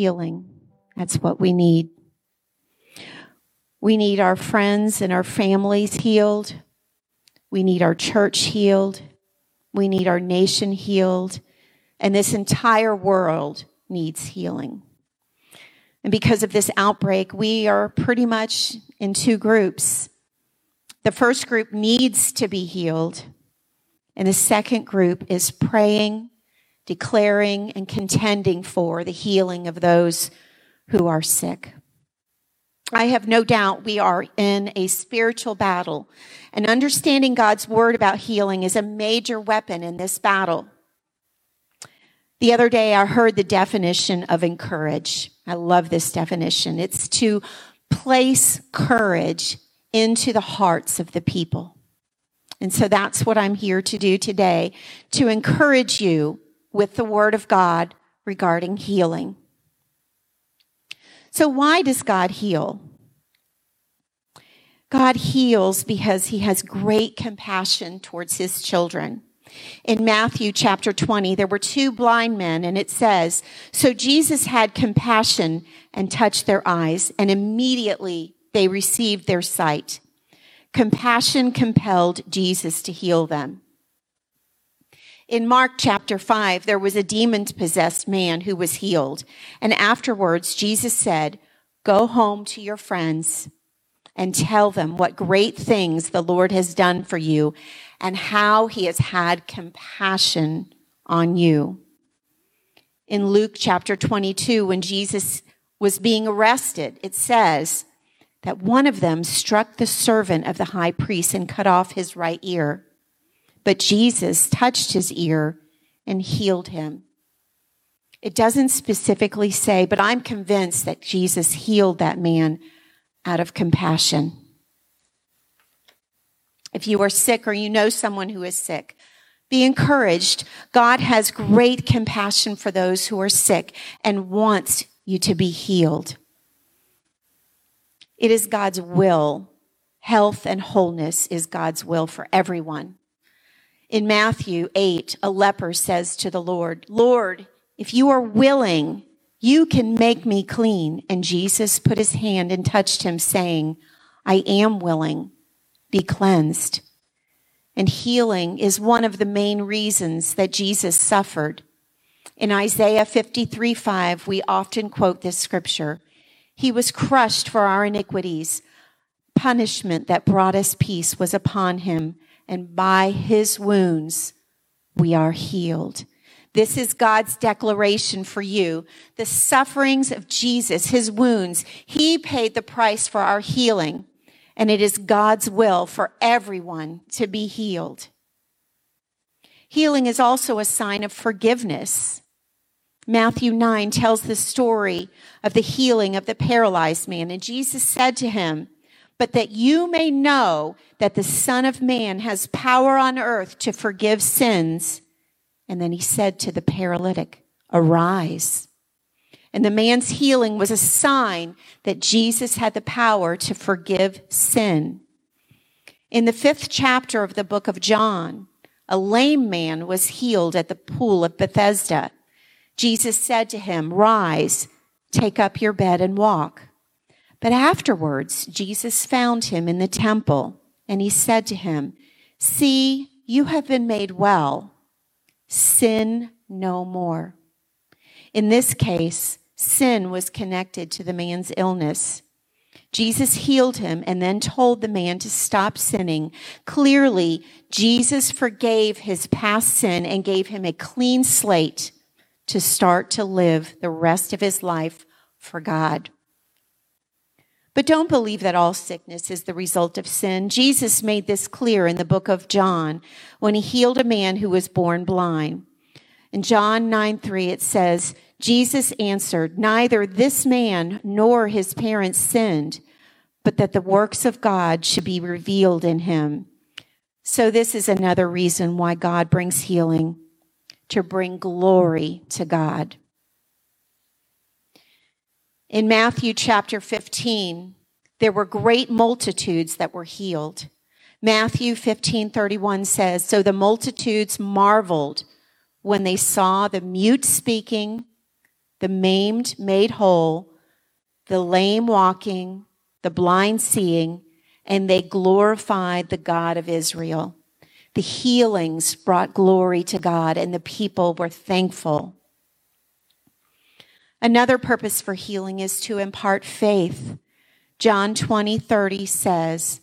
healing. That's what we need. We need our friends and our families healed. We need our church healed. We need our nation healed. And this entire world needs healing. And because of this outbreak, we are pretty much in two groups. The first group needs to be healed, and the second group is praying, declaring, and contending for the healing of those who are sick. I have no doubt we are in a spiritual battle, and understanding God's word about healing is a major weapon in this battle. The other day, I heard the definition of encourage. I love this definition. It's to place courage into the hearts of the people. And so that's what I'm here to do today to encourage you with the word of God regarding healing. So, why does God heal? God heals because he has great compassion towards his children. In Matthew chapter 20, there were two blind men, and it says, So Jesus had compassion and touched their eyes, and immediately they received their sight. Compassion compelled Jesus to heal them. In Mark chapter 5, there was a demon possessed man who was healed. And afterwards, Jesus said, Go home to your friends and tell them what great things the Lord has done for you and how he has had compassion on you. In Luke chapter 22, when Jesus was being arrested, it says that one of them struck the servant of the high priest and cut off his right ear. But Jesus touched his ear and healed him. It doesn't specifically say, but I'm convinced that Jesus healed that man out of compassion. If you are sick or you know someone who is sick, be encouraged. God has great compassion for those who are sick and wants you to be healed. It is God's will. Health and wholeness is God's will for everyone. In Matthew 8, a leper says to the Lord, Lord, if you are willing, you can make me clean. And Jesus put his hand and touched him, saying, I am willing. Be cleansed. And healing is one of the main reasons that Jesus suffered. In Isaiah 53 5, we often quote this scripture He was crushed for our iniquities. Punishment that brought us peace was upon him, and by his wounds we are healed. This is God's declaration for you. The sufferings of Jesus, his wounds, he paid the price for our healing. And it is God's will for everyone to be healed. Healing is also a sign of forgiveness. Matthew 9 tells the story of the healing of the paralyzed man. And Jesus said to him, But that you may know that the Son of Man has power on earth to forgive sins and then he said to the paralytic, Arise. And the man's healing was a sign that Jesus had the power to forgive sin. In the fifth chapter of the book of John, a lame man was healed at the pool of Bethesda. Jesus said to him, Rise, take up your bed and walk. But afterwards, Jesus found him in the temple, and he said to him, See, you have been made well sin no more. In this case, sin was connected to the man's illness. Jesus healed him and then told the man to stop sinning. Clearly, Jesus forgave his past sin and gave him a clean slate to start to live the rest of his life for God. But don't believe that all sickness is the result of sin. Jesus made this clear in the book of John when he healed a man who was born blind. In John 9 3, it says, Jesus answered, Neither this man nor his parents sinned, but that the works of God should be revealed in him. So, this is another reason why God brings healing to bring glory to God. In Matthew chapter 15, there were great multitudes that were healed. Matthew 15:31 says, "So the multitudes marveled when they saw the mute speaking, the maimed made whole, the lame walking, the blind seeing, and they glorified the God of Israel. The healings brought glory to God, and the people were thankful. Another purpose for healing is to impart faith. John 20, 30 says,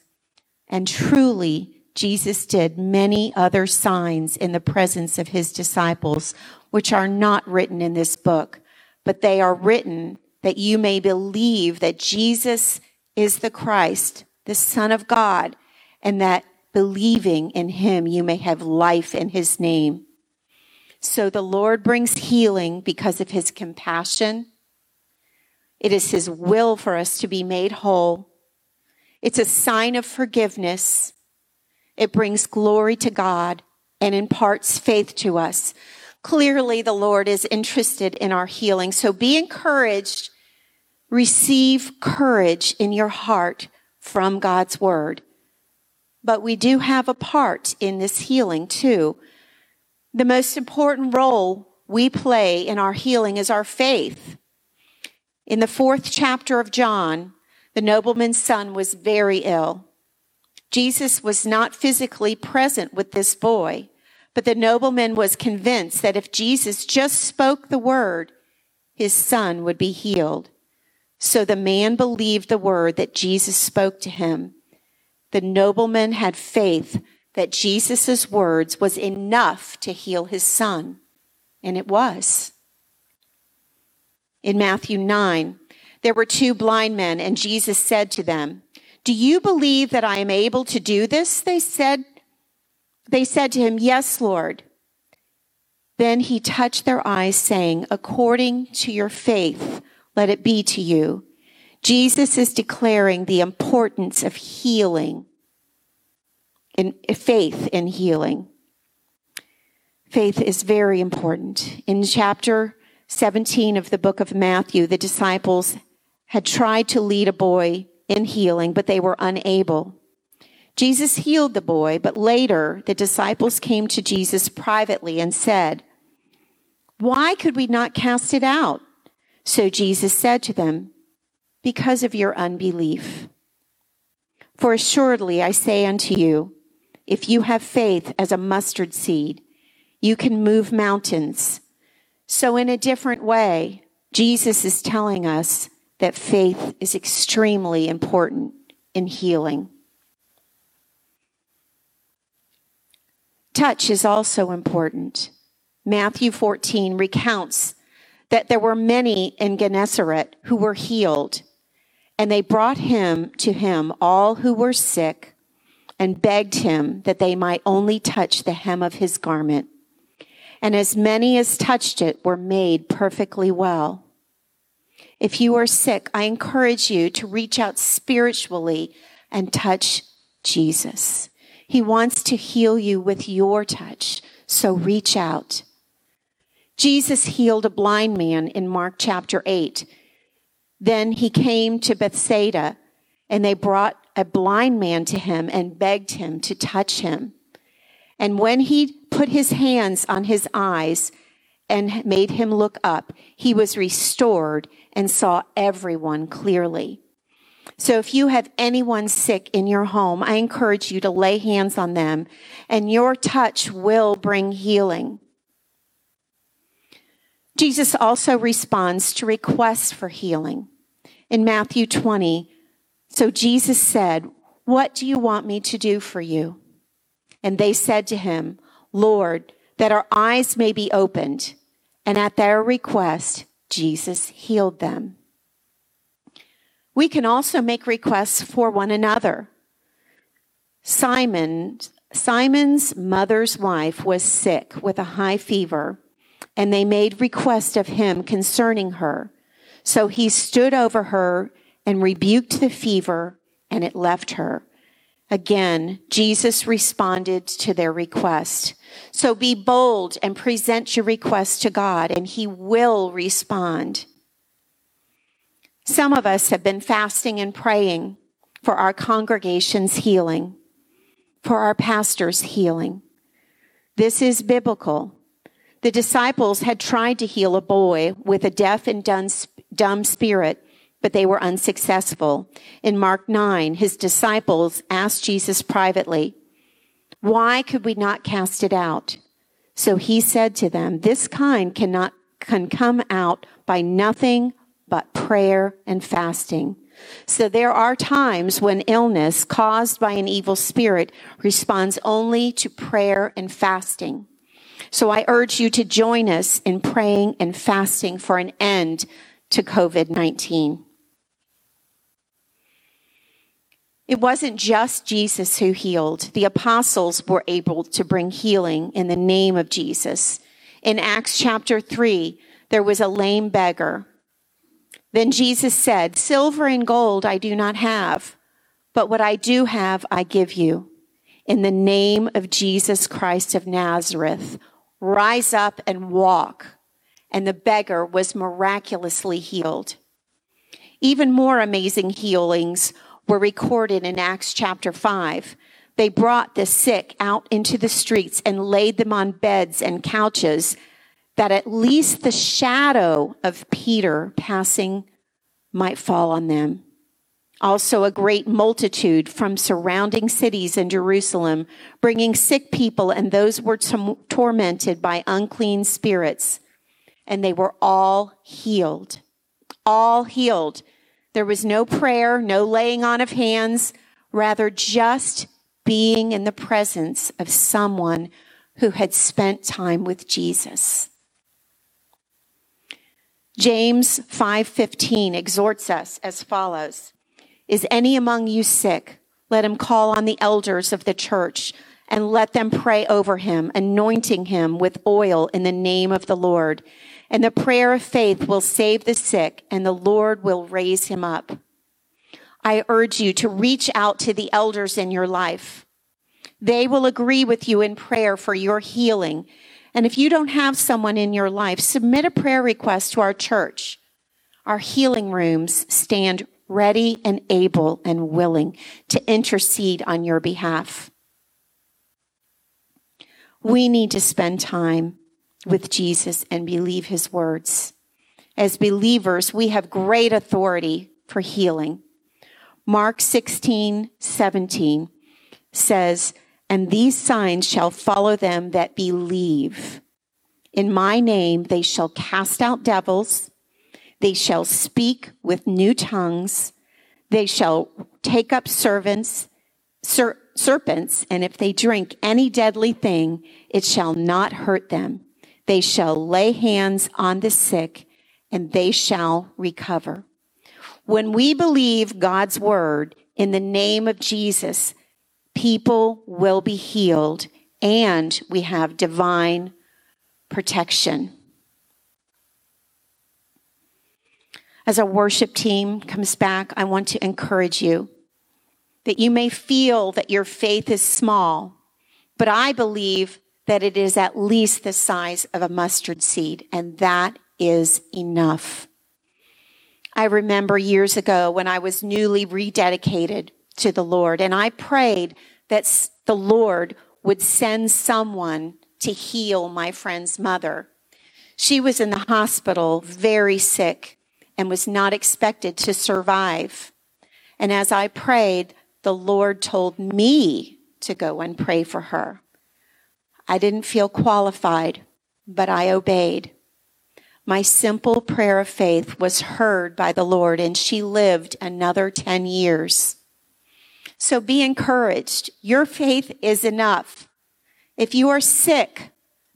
And truly, Jesus did many other signs in the presence of his disciples, which are not written in this book, but they are written that you may believe that Jesus is the Christ, the Son of God, and that believing in him you may have life in his name. So the Lord brings healing because of his compassion. It is his will for us to be made whole. It's a sign of forgiveness. It brings glory to God and imparts faith to us. Clearly, the Lord is interested in our healing. So be encouraged. Receive courage in your heart from God's word. But we do have a part in this healing too. The most important role we play in our healing is our faith. In the fourth chapter of John, the nobleman's son was very ill. Jesus was not physically present with this boy, but the nobleman was convinced that if Jesus just spoke the word, his son would be healed. So the man believed the word that Jesus spoke to him. The nobleman had faith that Jesus' words was enough to heal his son. And it was. In Matthew 9, there were two blind men, and Jesus said to them, Do you believe that I am able to do this? They said, they said to him, Yes, Lord. Then he touched their eyes, saying, According to your faith, let it be to you. Jesus is declaring the importance of healing in faith in healing. Faith is very important. In chapter 17 of the book of Matthew, the disciples had tried to lead a boy in healing, but they were unable. Jesus healed the boy, but later the disciples came to Jesus privately and said, Why could we not cast it out? So Jesus said to them, Because of your unbelief. For assuredly I say unto you, if you have faith as a mustard seed, you can move mountains. So, in a different way, Jesus is telling us that faith is extremely important in healing. Touch is also important. Matthew 14 recounts that there were many in Gennesaret who were healed, and they brought him to him all who were sick and begged him that they might only touch the hem of his garment. And as many as touched it were made perfectly well. If you are sick, I encourage you to reach out spiritually and touch Jesus. He wants to heal you with your touch, so reach out. Jesus healed a blind man in Mark chapter 8. Then he came to Bethsaida, and they brought a blind man to him and begged him to touch him. And when he put his hands on his eyes and made him look up, he was restored and saw everyone clearly. So if you have anyone sick in your home, I encourage you to lay hands on them and your touch will bring healing. Jesus also responds to requests for healing. In Matthew 20, so Jesus said, What do you want me to do for you? And they said to him, Lord, that our eyes may be opened. And at their request, Jesus healed them. We can also make requests for one another. Simon, Simon's mother's wife was sick with a high fever, and they made request of him concerning her. So he stood over her and rebuked the fever, and it left her. Again, Jesus responded to their request. So be bold and present your request to God, and He will respond. Some of us have been fasting and praying for our congregation's healing, for our pastor's healing. This is biblical. The disciples had tried to heal a boy with a deaf and dumb spirit, but they were unsuccessful. In Mark 9, his disciples asked Jesus privately, Why could we not cast it out? So he said to them, This kind cannot can come out by nothing but prayer and fasting. So there are times when illness caused by an evil spirit responds only to prayer and fasting. So I urge you to join us in praying and fasting for an end to COVID 19. It wasn't just Jesus who healed. The apostles were able to bring healing in the name of Jesus. In Acts chapter 3, there was a lame beggar. Then Jesus said, Silver and gold I do not have, but what I do have I give you. In the name of Jesus Christ of Nazareth, rise up and walk. And the beggar was miraculously healed. Even more amazing healings were recorded in Acts chapter 5. They brought the sick out into the streets and laid them on beds and couches that at least the shadow of Peter passing might fall on them. Also, a great multitude from surrounding cities in Jerusalem, bringing sick people and those were t- tormented by unclean spirits. And they were all healed. All healed. There was no prayer, no laying on of hands, rather, just being in the presence of someone who had spent time with Jesus. James 5:15 exhorts us as follows: Is any among you sick? Let him call on the elders of the church and let them pray over him, anointing him with oil in the name of the Lord. And the prayer of faith will save the sick, and the Lord will raise him up. I urge you to reach out to the elders in your life. They will agree with you in prayer for your healing and if you don't have someone in your life, submit a prayer request to our church. Our healing rooms stand ready and able and willing to intercede on your behalf. We need to spend time with Jesus and believe his words. As believers, we have great authority for healing. Mark 16, 17 says, and these signs shall follow them that believe. In my name they shall cast out devils. They shall speak with new tongues. They shall take up servants, ser- serpents, and if they drink any deadly thing, it shall not hurt them. They shall lay hands on the sick, and they shall recover. When we believe God's word in the name of Jesus, people will be healed and we have divine protection. As our worship team comes back, I want to encourage you that you may feel that your faith is small, but I believe that it is at least the size of a mustard seed, and that is enough. I remember years ago when I was newly rededicated to the Lord. And I prayed that the Lord would send someone to heal my friend's mother. She was in the hospital, very sick, and was not expected to survive. And as I prayed, the Lord told me to go and pray for her. I didn't feel qualified, but I obeyed. My simple prayer of faith was heard by the Lord, and she lived another 10 years. So be encouraged. Your faith is enough. If you are sick,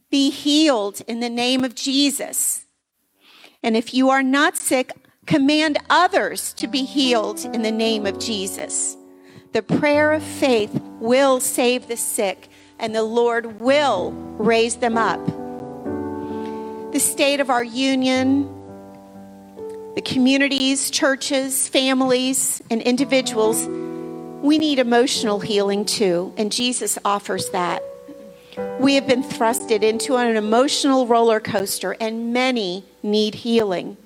be healed in the name of Jesus. And if you are not sick, command others to be healed in the name of Jesus. The prayer of faith will save the sick, and the Lord will raise them up. The state of our union, the communities, churches, families, and individuals we need emotional healing too, and Jesus offers that. We have been thrusted into an emotional roller coaster, and many need healing.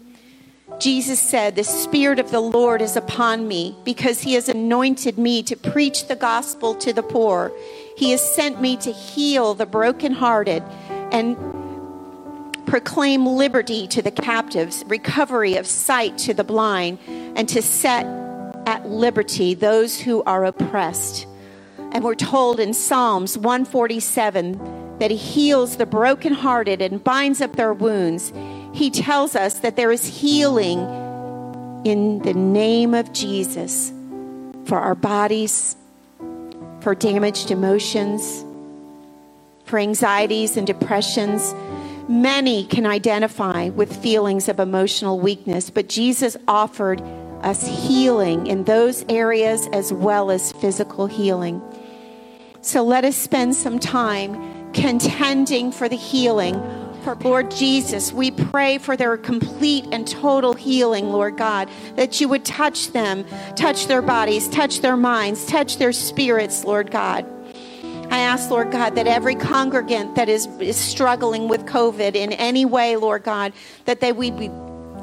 Jesus said, The Spirit of the Lord is upon me because He has anointed me to preach the gospel to the poor. He has sent me to heal the brokenhearted and proclaim liberty to the captives, recovery of sight to the blind, and to set at liberty those who are oppressed. And we're told in Psalms 147 that He heals the brokenhearted and binds up their wounds. He tells us that there is healing in the name of Jesus for our bodies, for damaged emotions, for anxieties and depressions. Many can identify with feelings of emotional weakness, but Jesus offered us healing in those areas as well as physical healing. So let us spend some time contending for the healing. Lord Jesus, we pray for their complete and total healing, Lord God, that you would touch them, touch their bodies, touch their minds, touch their spirits, Lord God. I ask, Lord God, that every congregant that is, is struggling with COVID in any way, Lord God, that they would be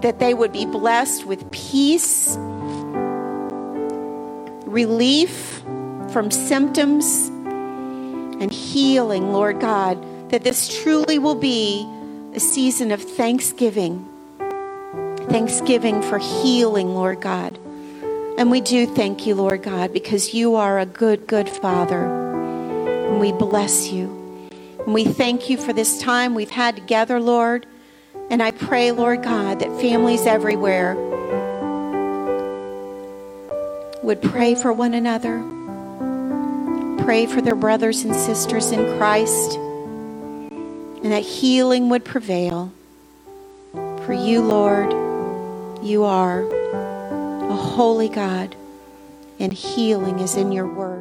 that they would be blessed with peace, relief from symptoms, and healing, Lord God, that this truly will be a season of thanksgiving. Thanksgiving for healing, Lord God. And we do thank you, Lord God, because you are a good, good Father. And we bless you. And we thank you for this time we've had together, Lord. And I pray, Lord God, that families everywhere would pray for one another, pray for their brothers and sisters in Christ, and that healing would prevail. For you, Lord, you are a holy God, and healing is in your word.